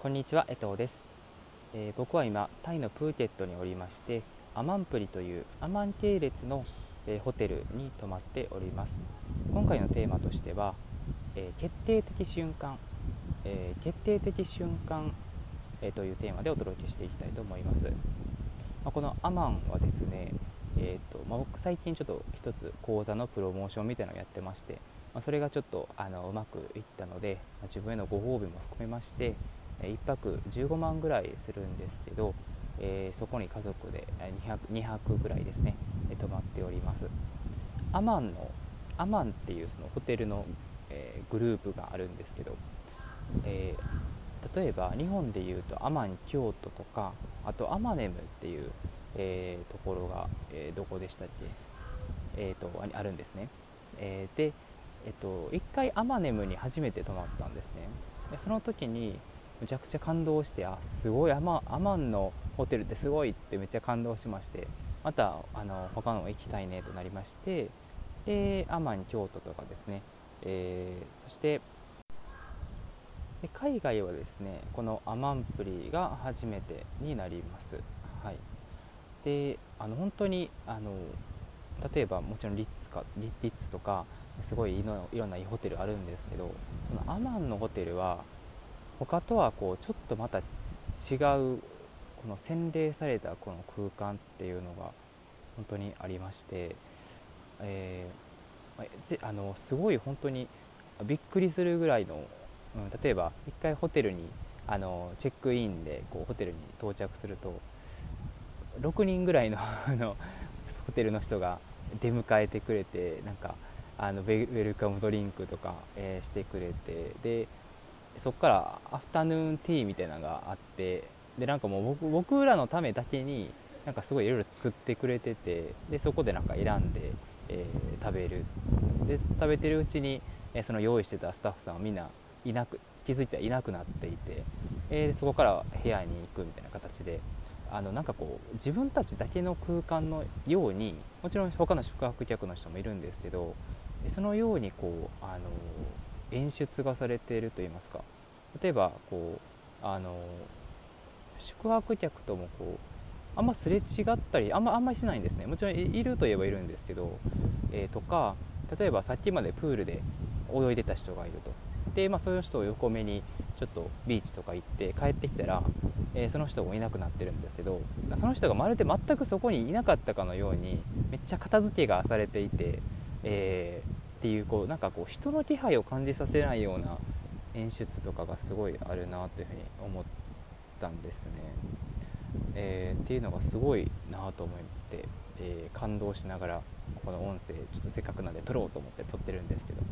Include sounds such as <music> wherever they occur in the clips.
こんにちは、江藤です、えー、僕は今、タイのプーケットにおりまして、アマンプリというアマン系列の、えー、ホテルに泊まっております。今回のテーマとしては、えー、決定的瞬間、え決定的瞬間、えというテーマでお届けしていきたいと思います。まあ、このアマンはですね、えーとまあ、僕最近ちょっと一つ講座のプロモーションみたいなのをやってまして、まあ、それがちょっとあのうまくいったので、まあ、自分へのご褒美も含めまして1泊15万ぐらいするんですけど、えー、そこに家族で 200, 2泊ぐらいですね泊まっております。アマンのアマンっていうそのホテルの、えー、グループがあるんですけど、えー、例えば日本でいうとアマン京都とかあとアマネムっていう、え、ところが、えどこでしたっけ、えーと、あるんですね、えで、えっと、1回アマネムに初めて泊まったんですね。でその時にめちゃくちゃ感動してあすごいアマアマンのホテルってすごいってめっちゃ感動しましてまたあの他の行きたいねとなりましてでアマン京都とかですね、えー、そしてで海外はですねこのアマンプリが初めてになります、はい、であの本当にあの例えばもちろんリッツかリッツとかすごいいろいろないいホテルあるんですけどこのアマンのホテルは他とはこうちょっとまた違うこの洗礼されたこの空間っていうのが本当にありまして、えー、あのすごい本当にびっくりするぐらいの、うん、例えば一回ホテルにあのチェックインでこうホテルに到着すると6人ぐらいの <laughs> のホテルの人が出迎えてくれてなんかあのウェルカムドリンクとか、えー、してくれてでそこからアフタヌーンティーみたいなのがあってでなんかもう僕僕らのためだけになんかすごいいろいろ作ってくれててでそこでなんか選んで、えー、食べる。で食べてるうちに、えー、その用意してたスタッフさんはみんないなく気づいてはいなくなっていて、えー、そこから部屋に行くみたいな形であのなんかこう自分たちだけの空間のようにもちろん他の宿泊客の人もいるんですけどそのようにこうあの演出がされているといいますか。例えばこうあの宿泊客ともこうあんますれ違ったりあんまあんまりしないんですね。もちろんいるといえばいるんですけど、えー、とか例えばさっきまでプールで泳いでた人がいると。で、まあ、そういう人を横目にちょっとビーチとか行って帰ってきたら、えー、その人もいなくなってるんですけどその人がまるで全くそこにいなかったかのようにめっちゃ片付けがされていて、えーっていうこうなんかこう人の気配を感じさせないような演出とかがすごいあるなというふうに思ったんですね。えー、っていうのがすごいなと思って、えー、感動しながらこの音声ちょっとせっかくなんで撮ろうと思って撮ってるんですけど、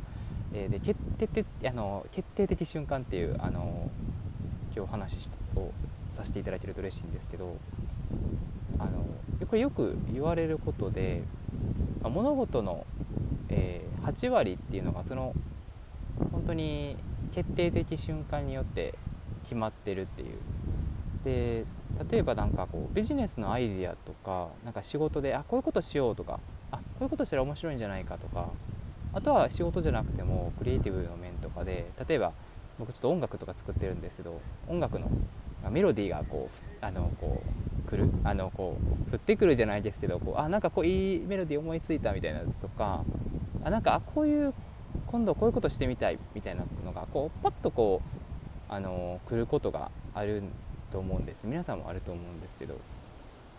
えー、で決定的あの決定的瞬間っていうあの今日話をさせていただけると嬉しいんですけどあのこれよく言われることで物事のえー、8割っていうのがその本当に決定的瞬間によって決まってるっていう。で例えば何かこうビジネスのアイディアとかなんか仕事であこういうことしようとかあこういうことしたら面白いんじゃないかとかあとは仕事じゃなくてもクリエイティブの面とかで例えば僕ちょっと音楽とか作ってるんですけど音楽のメロディーがこうあのこう来る？あのこう降ってくるじゃないですけどこうあなんかこういいメロディー思いついたみたいなのとかあなんかこういう今度こういうことしてみたいみたいなのがこうパッとこうあの来ることがあると思うんです。皆さんもあると思うんですけど。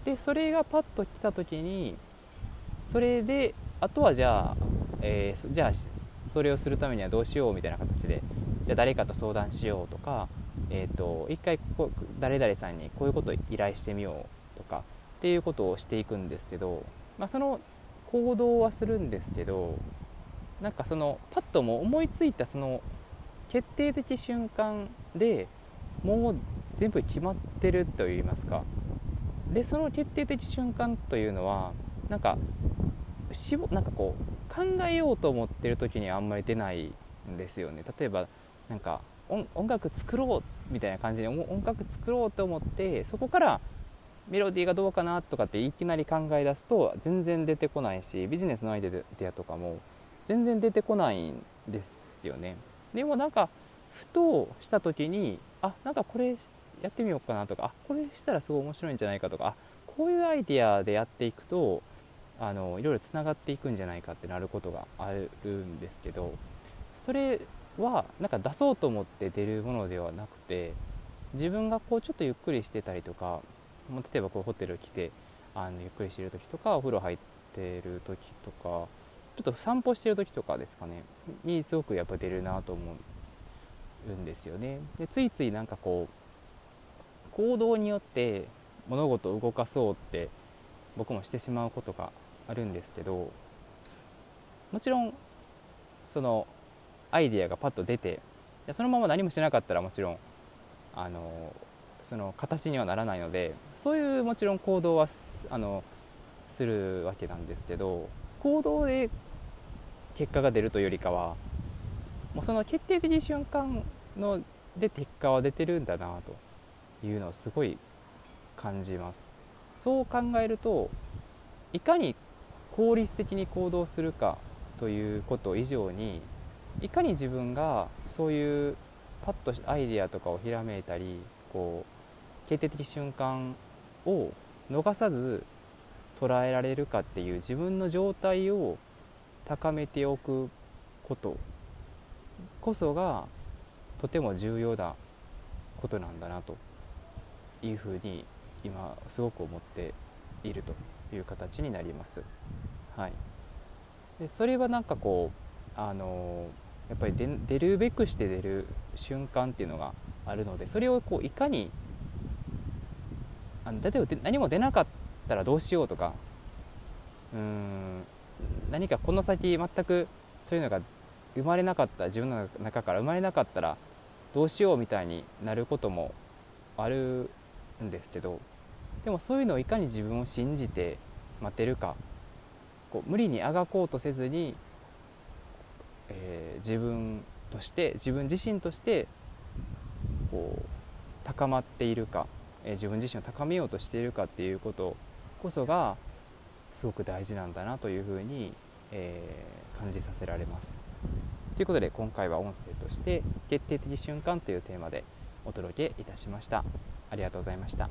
でそれがパッと来た時にそれであとはじゃあ、えー、じゃあそれをするためにはどうしようみたいな形でじゃあ誰かと相談しようとか、えーと、一回ここ誰々さんにこういうことを依頼してみようとかっていうことをしていくんですけど、まあ、その行動はするんですけどなんかそのパッとも思いついたその決定的瞬間でもう全部決まってるといいますか。でその決定的瞬間というのはなんかしぼなんかこう考えようと思ってる時にあんまり出ないんですよね。例えばなんか音楽作ろうみたいな感じで音楽作ろうと思ってそこからメロディーがどうかなとかっていきなり考え出すと全然出てこないしビジネスのアイデアとかも全然出てこないんですよね。でもなんかふとした時にあなんかこれやってみようかなとかあこれしたらすごい面白いんじゃないかとかあこういうアイデアでやっていくとあのいろいろつながっていくんじゃないかってなることがあるんですけどそれはなんか出そうと思って出るものではなくて自分がこうちょっとゆっくりしてたりとか例えばこうホテル来てあのゆっくりしてる時とかお風呂入ってる時とかちょっと散歩してる時とかですかね。にすごくやっぱ出るなと思うんですよね。でついついなんかこう行動によって物事を動かそうって僕もしてしまうことがあるんですけどもちろんそのアイデアがパッと出てそのまま何もしなかったらもちろんあのその形にはならないのでそういうもちろん行動はあのするわけなんですけど行動で結果が出るというよりかはもうその決定的瞬間ので結果は出てるんだなというのをすごい感じます。そう考えるといかに効率的に行動するかということ以上にいかに自分がそういうパッとアイデアとかをひらめいたりこう決定的瞬間を逃さず捉えられるかっていう自分の状態を高めておくことこそがとても重要なことなんだなというふうに今すごく思っているという形になります。はい、でそれはなんかこうあのやっぱり出るべくして出る瞬間っていうのがあるのでそれをこういかにあの例えば何も出なかったらどうしようとかうん何かこの先全くそういうのが生まれなかった自分の中から生まれなかったらどうしようみたいになることもあるんですけどでもそういうのをいかに自分を信じて待てるかこう無理にあがこうとせずに、えー、自分として自分自身としてこう高まっているか、えー、自分自身を高めようとしているかっていうことこそがすごく大事なんだなというふうに、えー、感じさせられます。ということで今回は音声として「決定的瞬間」というテーマでお届けいたしました。ありがとうございました。